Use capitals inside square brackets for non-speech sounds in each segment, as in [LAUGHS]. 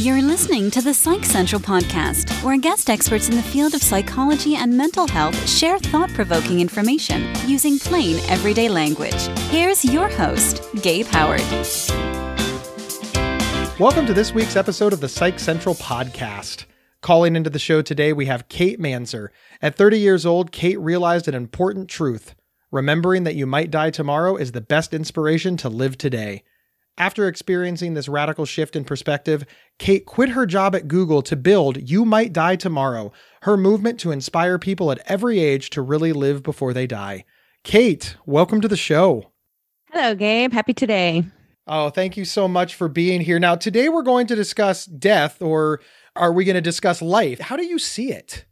You're listening to the Psych Central podcast, where guest experts in the field of psychology and mental health share thought provoking information using plain, everyday language. Here's your host, Gabe Howard. Welcome to this week's episode of the Psych Central podcast. Calling into the show today, we have Kate Manser. At 30 years old, Kate realized an important truth. Remembering that you might die tomorrow is the best inspiration to live today. After experiencing this radical shift in perspective, Kate quit her job at Google to build You Might Die Tomorrow, her movement to inspire people at every age to really live before they die. Kate, welcome to the show. Hello, Gabe. Happy today. Oh, thank you so much for being here. Now, today we're going to discuss death, or are we going to discuss life? How do you see it?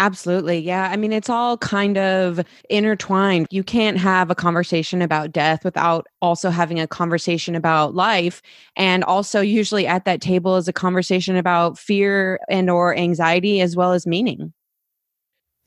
Absolutely. Yeah. I mean, it's all kind of intertwined. You can't have a conversation about death without also having a conversation about life. And also usually at that table is a conversation about fear and or anxiety as well as meaning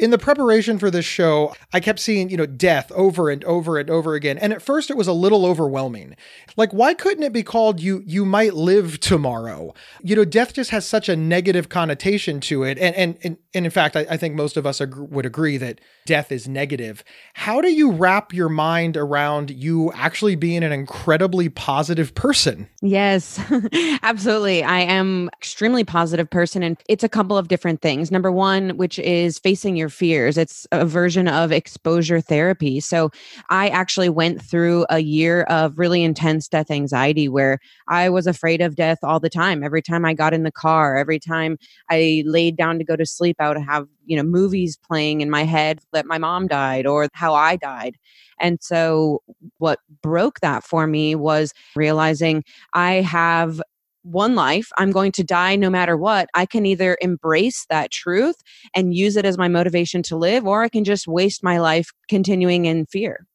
in the preparation for this show, I kept seeing, you know, death over and over and over again. And at first it was a little overwhelming. Like, why couldn't it be called you you might live tomorrow? You know, death just has such a negative connotation to it. And and and, and in fact, I, I think most of us ag- would agree that death is negative. How do you wrap your mind around you actually being an incredibly positive person? Yes, [LAUGHS] absolutely. I am extremely positive person and it's a couple of different things. Number one, which is facing your fears. It's a version of exposure therapy. So I actually went through a year of really intense death anxiety where I was afraid of death all the time. Every time I got in the car, every time I laid down to go to sleep, I would have, you know, movies playing in my head that my mom died or how I died. And so, what broke that for me was realizing I have one life. I'm going to die no matter what. I can either embrace that truth and use it as my motivation to live, or I can just waste my life continuing in fear.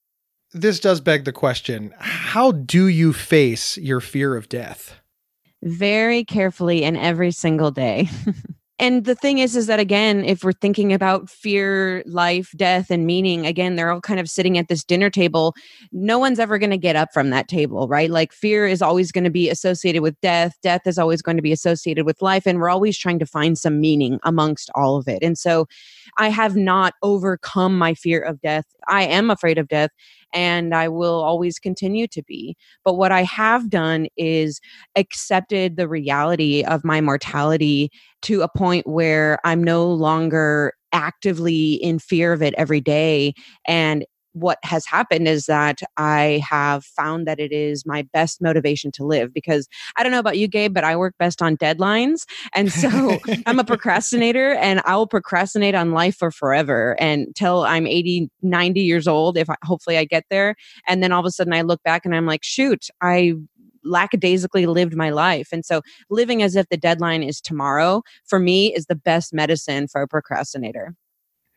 This does beg the question how do you face your fear of death? Very carefully and every single day. [LAUGHS] and the thing is is that again if we're thinking about fear life death and meaning again they're all kind of sitting at this dinner table. No one's ever going to get up from that table right? Like fear is always going to be associated with death. Death is always going to be associated with life and we're always trying to find some meaning amongst all of it. And so i have not overcome my fear of death i am afraid of death and I will always continue to be. But what I have done is accepted the reality of my mortality to a point where I'm no longer actively in fear of it every day and what has happened is that I have found that it is my best motivation to live because I don't know about you, Gabe, but I work best on deadlines. And so [LAUGHS] I'm a procrastinator and I will procrastinate on life for forever until I'm 80, 90 years old. If I, hopefully I get there. And then all of a sudden I look back and I'm like, shoot, I lackadaisically lived my life. And so living as if the deadline is tomorrow for me is the best medicine for a procrastinator.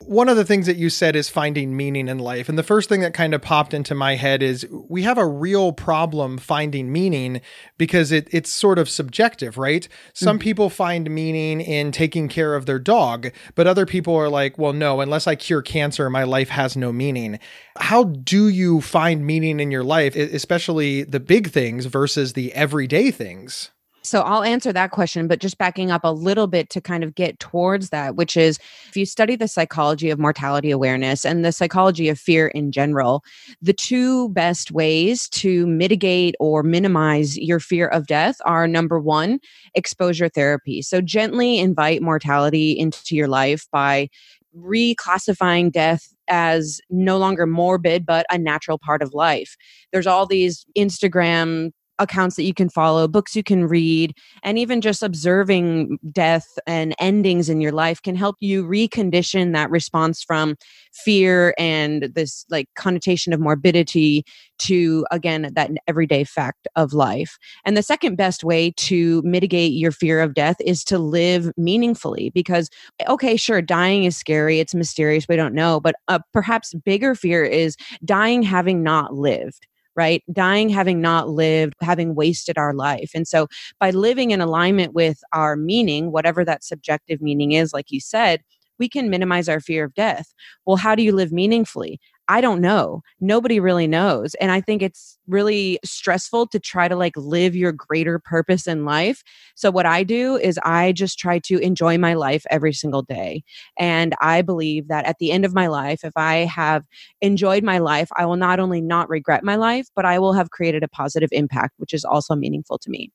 One of the things that you said is finding meaning in life. And the first thing that kind of popped into my head is we have a real problem finding meaning because it, it's sort of subjective, right? Some mm-hmm. people find meaning in taking care of their dog, but other people are like, well, no, unless I cure cancer, my life has no meaning. How do you find meaning in your life, especially the big things versus the everyday things? So I'll answer that question, but just backing up a little bit to kind of get towards that, which is if you study the psychology of mortality awareness and the psychology of fear in general, the two best ways to mitigate or minimize your fear of death are number one, exposure therapy. So gently invite mortality into your life by reclassifying death as no longer morbid but a natural part of life. There's all these Instagram accounts that you can follow, books you can read, and even just observing death and endings in your life can help you recondition that response from fear and this like connotation of morbidity to again that everyday fact of life. And the second best way to mitigate your fear of death is to live meaningfully because okay, sure, dying is scary, it's mysterious, we don't know, but a perhaps bigger fear is dying having not lived right? Dying having not lived, having wasted our life. And so by living in alignment with our meaning, whatever that subjective meaning is, like you said, we can minimize our fear of death. Well, how do you live meaningfully? I don't know. Nobody really knows. And I think it's really stressful to try to like live your greater purpose in life. So, what I do is I just try to enjoy my life every single day. And I believe that at the end of my life, if I have enjoyed my life, I will not only not regret my life, but I will have created a positive impact, which is also meaningful to me.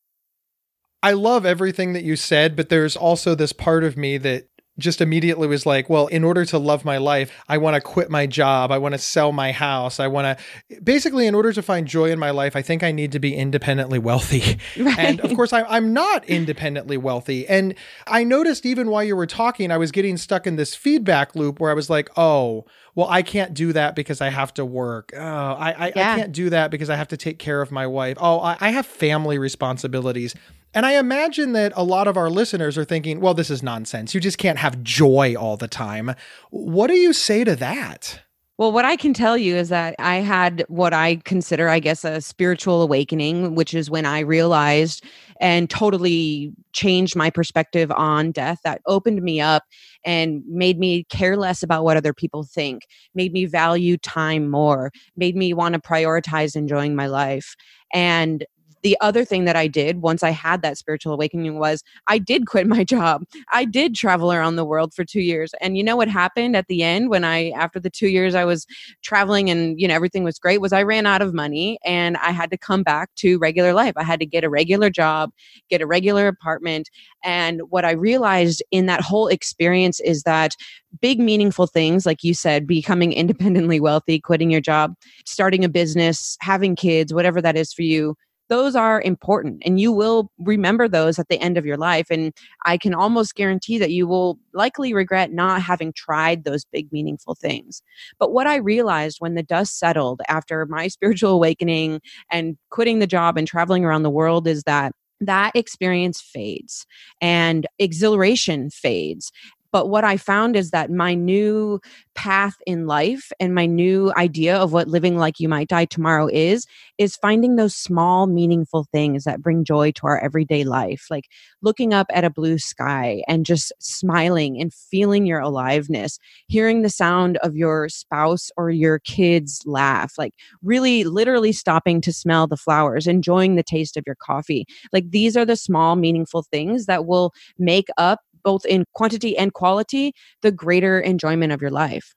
I love everything that you said, but there's also this part of me that just immediately was like, well, in order to love my life, I want to quit my job. I want to sell my house. I want to basically, in order to find joy in my life, I think I need to be independently wealthy. [LAUGHS] Right. And of course, I, am not independently wealthy. And I noticed even while you were talking, I was getting stuck in this feedback loop where I was like, oh, well, I can't do that because I have to work. Oh, I, I, yeah. I can't do that because I have to take care of my wife. Oh, I, I have family responsibilities. And I imagine that a lot of our listeners are thinking, well, this is nonsense. You just can't have joy all the time. What do you say to that? Well, what I can tell you is that I had what I consider, I guess, a spiritual awakening, which is when I realized and totally changed my perspective on death. That opened me up and made me care less about what other people think, made me value time more, made me want to prioritize enjoying my life. And the other thing that I did once I had that spiritual awakening was I did quit my [LAUGHS] job. I did travel around the world for two years. And you know what happened at the end when I, after the two years I was traveling and, you know, everything was great, was I ran out of money and I had to come back to regular life. I had to get a regular job, get a regular apartment. And what I realized in that whole experience is that big, meaningful things, like you said, becoming [LAUGHS] independently wealthy, quitting your job, starting a business, having kids, whatever that is for you those are important and you will remember those at the end of your life and i can almost guarantee that you will likely regret not having tried those big meaningful things. But what i realized when the dust settled after my [LAUGHS] spiritual awakening and quitting the job and traveling around the world is that that experience fades and exhilaration fades but what I found is that my new path in life and my new idea of what living like you might die tomorrow is, is finding those small, meaningful things that bring joy to our everyday life. Like looking up at a blue sky and just smiling and feeling your aliveness, hearing the sound of your spouse or your kids laugh, like really literally stopping to smell the flowers, enjoying the taste of your coffee. Like these are the small, meaningful things that will make up both in quantity and quality, the greater enjoyment of your life.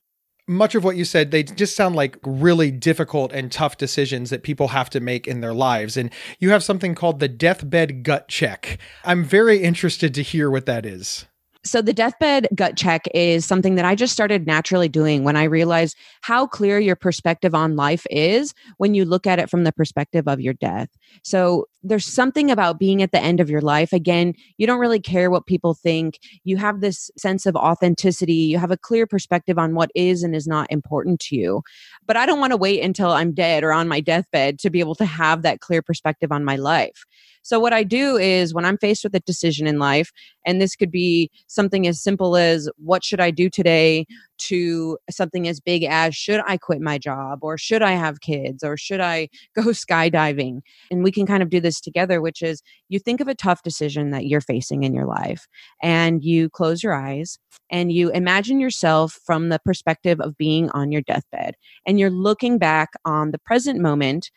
Much of what you said, they just sound like really difficult and tough decisions that people have to make in their lives. And you have something called the deathbed gut check. I'm very interested to hear what that is. So, the deathbed gut check is something that I just started naturally doing when I realized how clear your perspective on life is when you look at it from the perspective of your death. So, there's something about being at the end of your life. Again, you don't really care what people think. You have this sense of authenticity. You have a clear perspective on what is and is not important to you. But I don't want to wait until I'm dead or on my deathbed to be able to have that clear perspective on my life. So, what I do is when I'm faced with a decision in life, and this could be something as simple as what should I do today, to something as big as should I quit my job, or should I have kids, or should I [LAUGHS] go skydiving? And we can kind of do this together, which is you think of a tough decision that you're facing in your life, and you close your eyes and you imagine yourself from the perspective of being on your deathbed, and you're looking back on the present moment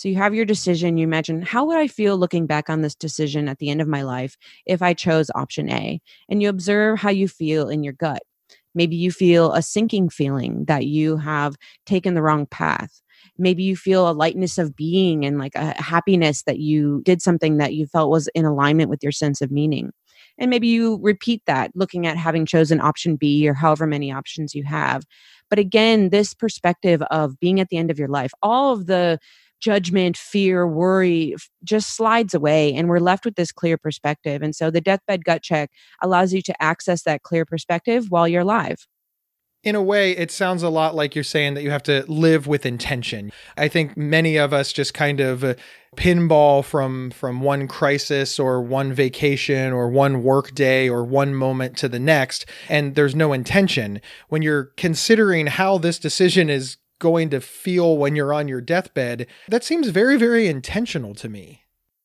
so you have your decision. You imagine, how would I feel looking back on this decision at the end of my life if I chose option A? And you observe how you feel in your gut. Maybe you feel a sinking feeling that you have taken the wrong path. Maybe you feel a lightness of being and like a happiness that you did something that you felt was in alignment with your sense of meaning. And maybe you repeat that looking at having chosen option B or however many options you have. But again, this perspective of being at the end of your life, all of the judgment, fear, worry just slides away and we're left with this clear perspective. And so the deathbed gut check allows you to access that clear perspective while you're alive. In a way, it sounds a lot like you're saying that you have to live with intention. I think many of us just kind of uh, pinball from from one crisis or one vacation or one work day or one moment to the next and there's no intention when you're considering how this decision is going to feel when you're on your deathbed, that seems very, very intentional to me.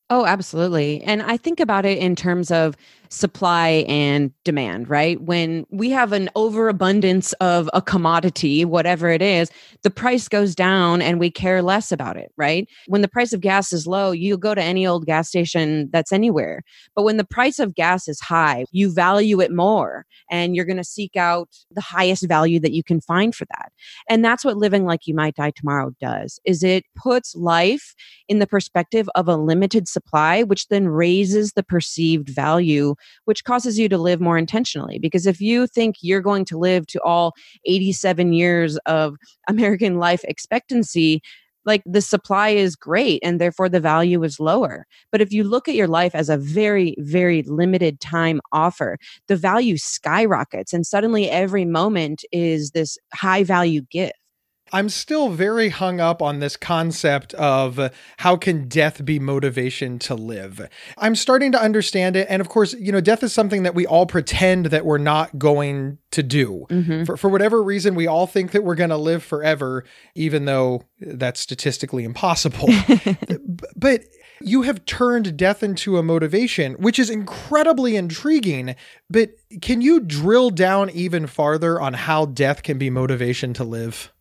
Oh, absolutely. And I think about it in terms of supply and demand, right? When we have an overabundance of a commodity, whatever it is, the price goes down and we care less about it, right? When the price of gas is low, you go to any old gas station that's anywhere. But when the price of gas is high, you value it more and you're going to seek out the highest value that you can find for that. And that's what living like you might die tomorrow does. Is it puts life in the perspective of a limited supply, which then raises the perceived value which causes you to live more intentionally. Because if you think you're going to live to all 87 years of [LAUGHS] American life expectancy, like the supply is great and therefore the value is lower. But if you look at your life as a very, very limited time offer, the value skyrockets and suddenly every moment is this high value gift. I'm still very hung up on this concept of how can death be motivation to live. I'm starting to understand it. And of course, you know, death is something that we all pretend that we're not going to do. Mm-hmm. For, for whatever reason, we all think that we're going to live forever, even though that's statistically impossible. [LAUGHS] but you have turned death into a motivation, which is incredibly intriguing. But can you drill down even farther on how death can be motivation to live?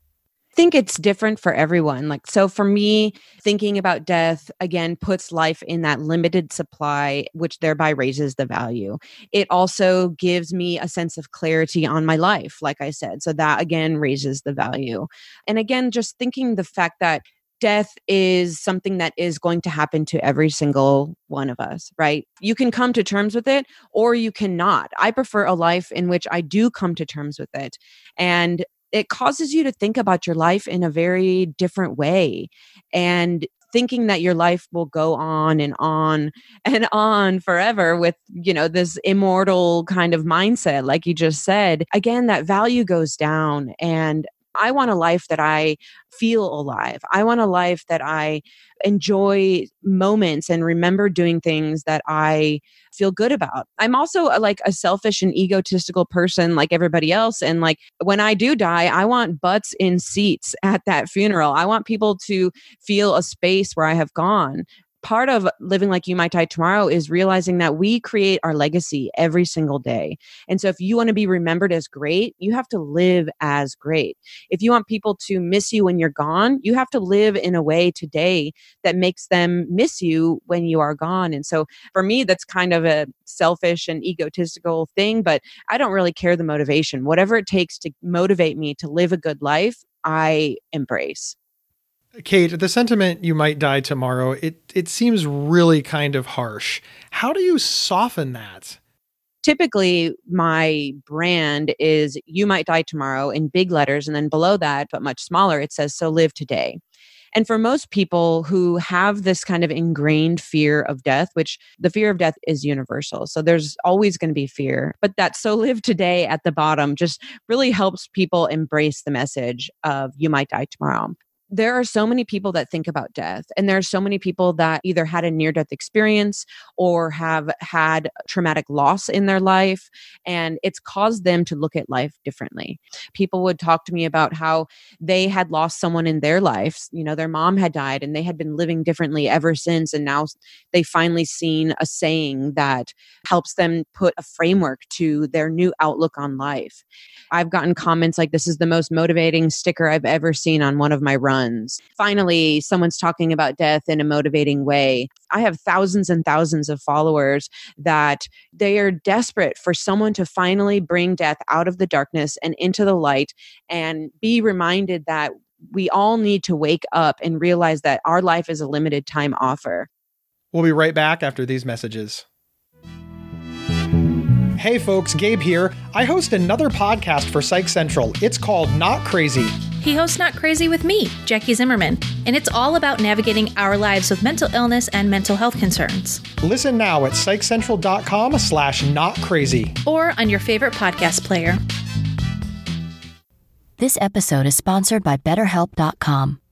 Think it's different for everyone. Like, so for me, thinking about death again puts life in that limited supply, which thereby raises the value. It also gives me a sense of clarity on my life, like I said. So that again raises the value. And again, just thinking the fact that death is something that is going to happen to every single one of us, right? You can come to terms with it or you cannot. I prefer a life in which I do come to terms with it. And it causes you to think about your life in a very different way and thinking that your life will go on and on [LAUGHS] and on forever with you know this immortal kind of mindset like you just said. Again that value goes down and I want a life that I feel alive. I want a life that I enjoy moments and remember doing things that I feel good about. I'm also a, like a selfish and egotistical person like everybody else and like when I do die, I want butts in seats at that funeral. I want people to feel a space where I have gone part of living like you might die tomorrow is realizing that we create our legacy every single day. And so if you want to be remembered as great, you have to live as great. If you want people to miss you when you're gone, you have to live in a way today that makes them miss you when you are gone. And so for me, that's kind of a selfish and egotistical thing, but I don't really care the motivation. Whatever it takes to motivate me to live a good life, I embrace. Kate, the sentiment you might die tomorrow, it it seems really kind of harsh. How do you soften that? Typically, my brand is you might die tomorrow in big letters and then below that, but much smaller, it says so live today. And for most people who have this kind of ingrained fear of death, which the fear of death is universal. So there's always going to be fear, but that so live today at the bottom just really helps people embrace the message of you might die tomorrow there are so many people that think about death and there are so many people that either had a near death experience or have had traumatic loss in their life and it's caused them to look at life differently. People would talk to me about how they had lost someone in their lives you know their mom had died and they had been living differently ever since and now they finally seen a saying that helps them put a framework to their new outlook on life. I've gotten comments like this is the most motivating sticker i've ever seen on one of my runs runs. Finally, someone's talking about death in a motivating way. I have thousands and thousands of followers that they are desperate for someone to finally bring death out of the darkness and into the light and be reminded that we all need to wake up and realize that our life is a limited time offer. We'll be right back after these messages. Hey folks, Gabe here. I host another podcast for Psych Central. It's called Not Crazy. He hosts Not Crazy with me, Jackie Zimmerman, and it's all about navigating our lives with mental illness and mental health concerns. Listen now at psychcentral.com slash not crazy. Or on your favorite podcast player. This episode is sponsored by BetterHelp.com.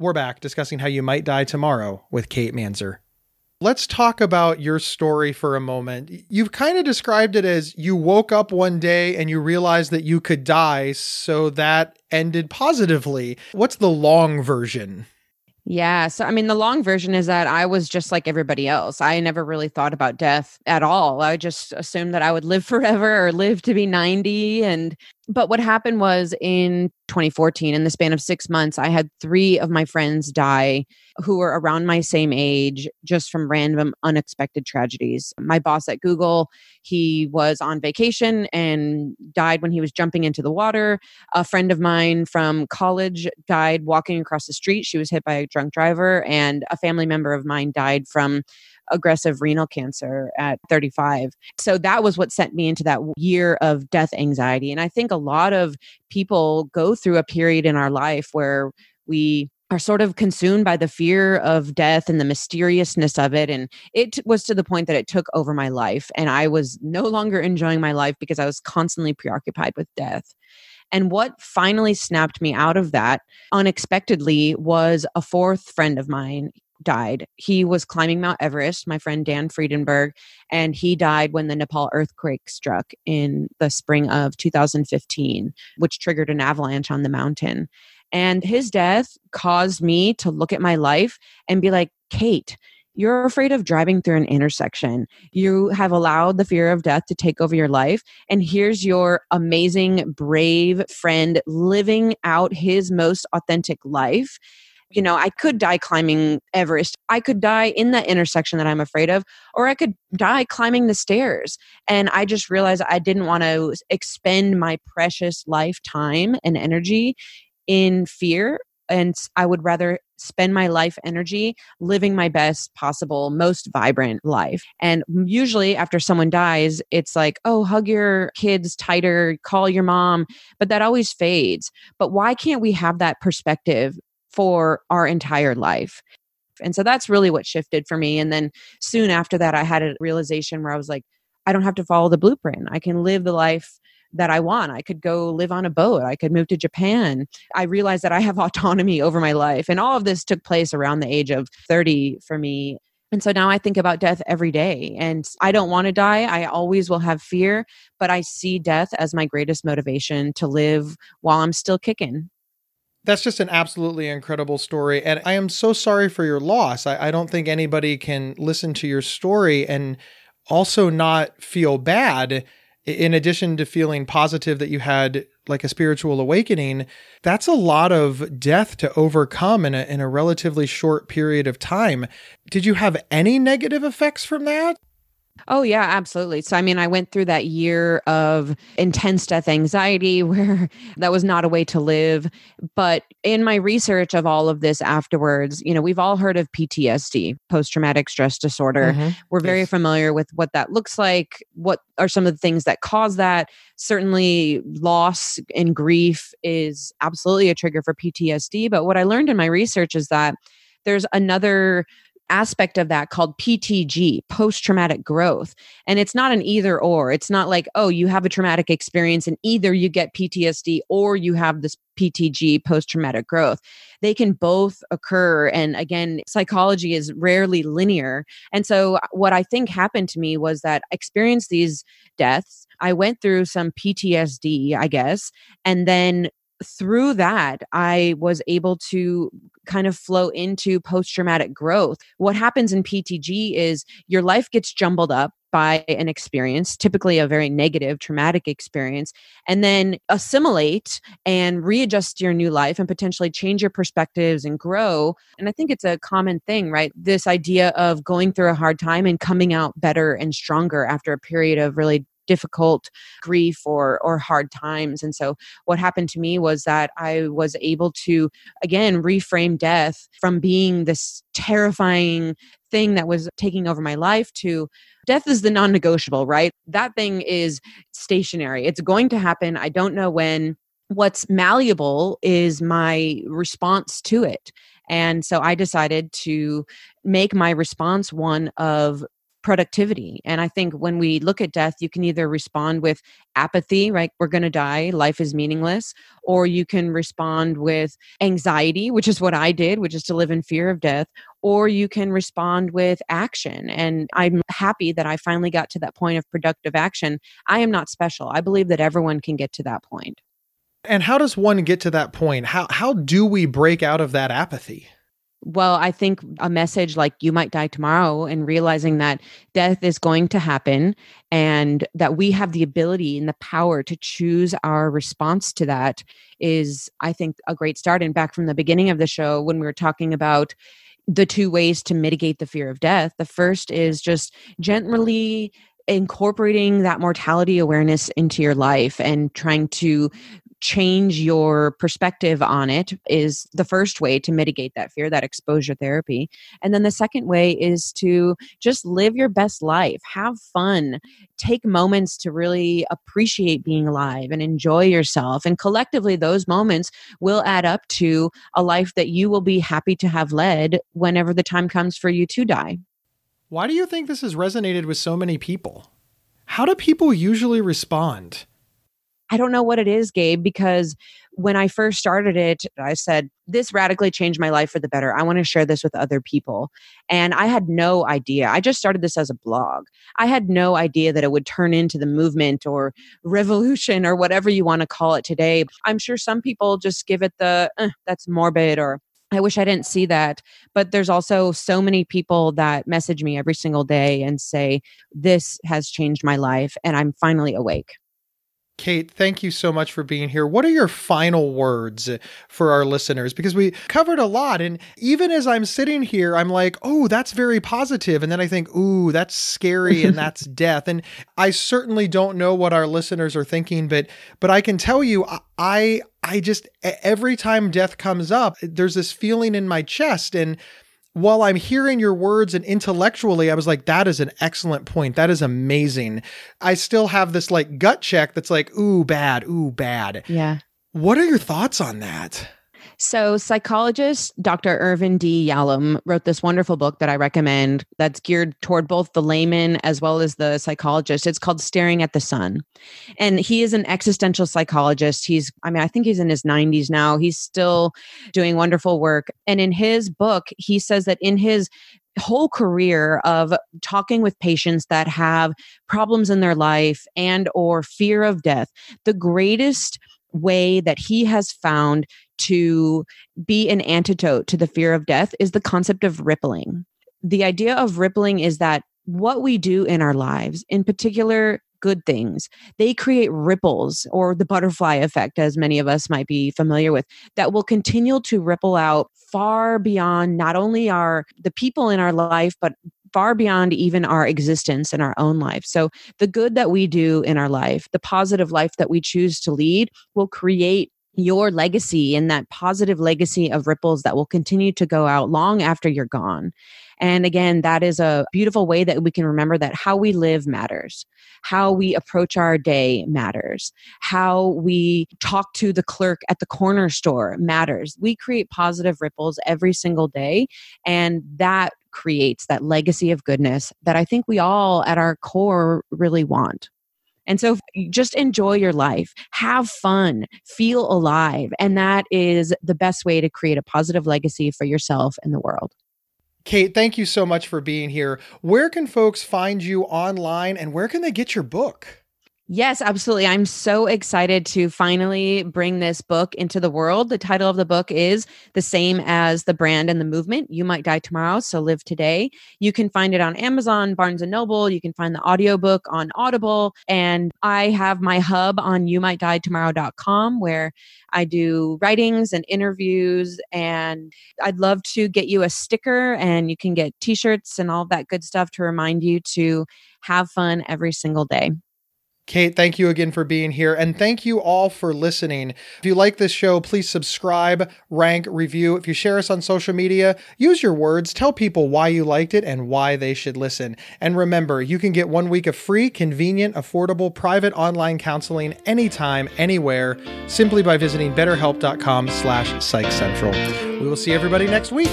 We're back discussing how you might die tomorrow with Kate Manser. Let's talk about your story for a moment. You've kind of described it as you woke up one day and you realized that you could die, so that ended positively. What's the long version? Yeah. So, I mean, the long version is that I was just like everybody else. I never really thought about death at all. I just assumed that I would live [LAUGHS] forever or live to be 90. And but what happened was in 2014 in the span of 6 months I had 3 of my friends die who were around my same age just from random unexpected tragedies. My boss at Google, he was on vacation and died when he was jumping into the water. A friend of mine from college died walking across the street. She was hit by a drunk driver and a family member of mine died from aggressive renal cancer at 35. So that was what sent me into that year of death anxiety. And I think a lot of people go through a period in our life where we are sort of consumed by the fear of death and the mysteriousness of it. And it was to the point that it took over my life. And I was no longer enjoying my life because I was constantly preoccupied with death. And what finally snapped me out of that unexpectedly was a fourth friend of mine died. He was climbing Mount Everest, my friend Dan Fredinburg, and he died when the Nepal earthquake struck in the spring of 2015, which triggered an avalanche on the mountain. And his death caused me to look at my life and be like, Kate, you're afraid of driving through an intersection. You have allowed the fear of death to take over your life. And here's your amazing, brave friend living out his most authentic life you know, I could die climbing Everest. I could die in that intersection that I'm afraid of, or I could die climbing the stairs. And I just realized I didn't want to expend my precious lifetime and energy in fear. And I would rather spend my life energy living my best possible, most vibrant life. And usually, after someone dies, it's like, oh, hug your kids tighter, call your mom, but that always fades. But why can't we have that perspective for our entire life. And so that's really what shifted for me. And then soon after that, I had a realization where I was like, I don't have to follow the blueprint. I can live the life that I want. I could go live on a boat. I could move to Japan. I realized that I have [LAUGHS] autonomy over my life. And all of this took place around the age of 30 for me. And so now I think about death every day. And I don't want to die. I always will have fear, but I see death as my greatest motivation to live while I'm still kicking. That's just an absolutely incredible story. And I am so sorry for your loss. I, I, don't think anybody can listen to your story and also not feel bad. In addition to feeling positive that you had like a spiritual awakening, that's a lot of death to overcome in a, in a relatively short period of time. Did you have any negative effects from that? Oh, yeah, absolutely. So, I mean, I went through that year of intense death anxiety [LAUGHS] where that was not a way to live. But in my research of all of this afterwards, you know, we've all heard of PTSD, post traumatic stress disorder. Mm-hmm. We're very yes. familiar with what that looks like. What are some of the things that cause that? Certainly, loss and grief is absolutely a trigger for PTSD. But what I learned in my research is that there's another aspect of that called PTG, post traumatic growth. And it's not an either or. It's not like, oh, you have a traumatic experience and either you get PTSD or you have this PTG, post traumatic growth. They can both occur. And again, psychology is rarely linear. And so, uh, what I think happened to me was that I experienced these deaths. I went through some PTSD, I guess, and then through that, I was able to kind of flow into post traumatic growth. What happens in PTG is your life gets jumbled up by an experience, typically a very negative, traumatic experience, and then assimilate and readjust your new life and potentially change your perspectives and grow. And I think it's a common thing, right? This idea of going through a hard time and coming out better and stronger after a period of really difficult grief or or hard times and so what happened to me was that i was able to again reframe death from being this terrifying thing that was taking over my life to death is the non negotiable, right? That thing is stationary. It's going to happen. I don't know when. What's malleable is my response to it. And so I decided to make my response one of productivity. And I think when we look at death, you can either respond with apathy, right? We're going to die, life is meaningless, or you can respond with anxiety, which is what I did, which is to live in fear of death, or you can respond with action. And I'm happy that I finally got to that point of productive action. I am not special. I believe that everyone can get to that point. And how does one get to that point? How how do we break out of that apathy? Well, I think a message like you might die tomorrow and realizing that death is going to happen and that we have the ability and the power to choose our response to that is, I think, a great start. And back from the beginning of the show, when we were talking about the two ways to mitigate the fear of death, the first is just gently incorporating that mortality awareness into your life and trying to change your perspective on it is the first way to mitigate that fear, that exposure therapy. And then the second way is to just live your best life, have fun, take moments to really appreciate being alive and enjoy yourself. And collectively, those moments will add up to a life that you will be happy to have led whenever the time comes for you to die. Why do you think this has resonated with so many people? How do people usually respond? I don't know what it is, Gabe, because when I first started it, I said, This radically changed my life for the better. I want to share this with other people. And I had no idea. I just started this as a blog. I had no idea that it would turn into the movement or revolution or whatever you want to call it today. I'm sure some people just give it the, eh, that's morbid or I wish I didn't see that. But there's also so many people that message me every single day and say, This has changed my life and I'm finally awake. Kate, thank you so much for being here. What are your final words for our listeners? Because we covered a lot. And even as I'm sitting here, I'm like, oh, that's very positive. And then I think, ooh, that's scary and [LAUGHS] that's death. And I certainly don't know what our listeners are thinking, but but I can tell you I I just every time death comes up, there's this feeling in my chest. And while I'm hearing your words and intellectually, I was like, that is an excellent point. That is amazing. I still have this like gut check that's like, ooh, bad, ooh, bad. Yeah. What are your thoughts on that? So, psychologist Dr. Irvin D. Yalom wrote this wonderful book that I recommend that's geared toward both the layman as well as the psychologist. It's called Staring at the Sun. And he is an existential psychologist. He's, I mean, I think he's in his 90s now. He's still doing wonderful work. And in his book, he says that in his whole career of talking with patients that have problems in their life and or fear of death the greatest way that he has found to be an antidote to the fear of death is the concept of rippling. The idea of rippling is that what we do in our lives, in particular, good things, they create ripples or the butterfly effect, as many of us might be familiar with, that will continue to ripple out far beyond not only our the people in our life, but far beyond even our existence in our own life. So, the good that we do in our life, the positive life that we choose to lead, will create your legacy and that positive legacy of ripples that will continue to go out long after you're gone. And again, that is a beautiful way that we can remember that how we live matters, how we approach our day matters, how we talk to the clerk at the corner store matters. We create positive ripples every single day, and that creates that legacy of goodness that I think we all at our core really want. And so just enjoy your life, have fun, feel alive. And that is the best way to create a positive legacy for yourself and the world. Kate, thank you so much for being here. Where can folks find you online and where can they get your book? Yes, absolutely. I'm so excited to finally bring this book into the world. The title of the book is the same as the brand and the movement. You might die tomorrow, so live today. You can find it on Amazon, Barnes and Noble. You can find the audiobook on Audible. And I have my hub on youmightdietomorrow.com where I do writings and interviews. And I'd love to get you a sticker and you can get t shirts and all that good stuff to remind you to have fun every single day. Kate, thank you again for being here. And thank you all for listening. If you like this show, please subscribe, rank, review. If you share us on social media, use your words. Tell people why you liked it and why they should listen. And remember, you can get one week of free, convenient, affordable, private online counseling anytime, anywhere, simply by visiting betterhelp.com slash psychcentral. We will see everybody next week.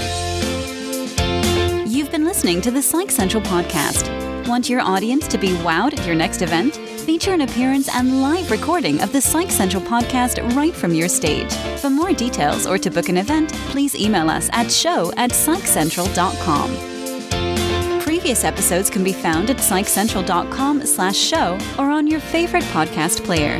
You've been listening to the Psych Central podcast. Want your audience to be wowed at your next event? Feature an appearance and live recording of the Psych Central podcast right from your stage. For more details or to book an event, please email us at show at psychcentral.com. Previous episodes can be found at psychcentral.com slash show or on your favorite podcast player.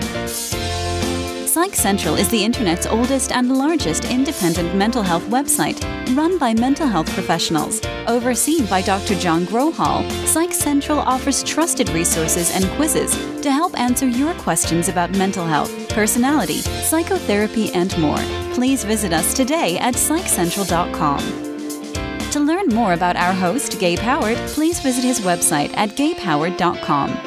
Psych Central is the internet's oldest and largest independent mental health website, run by mental health professionals. Overseen by Dr. John Grohol, Psych Central offers trusted resources and quizzes to help answer your questions about mental health, personality, psychotherapy, and more. Please visit us today at psychcentral.com. To learn more about our host, Gabe Howard, please visit his website at gabehoward.com.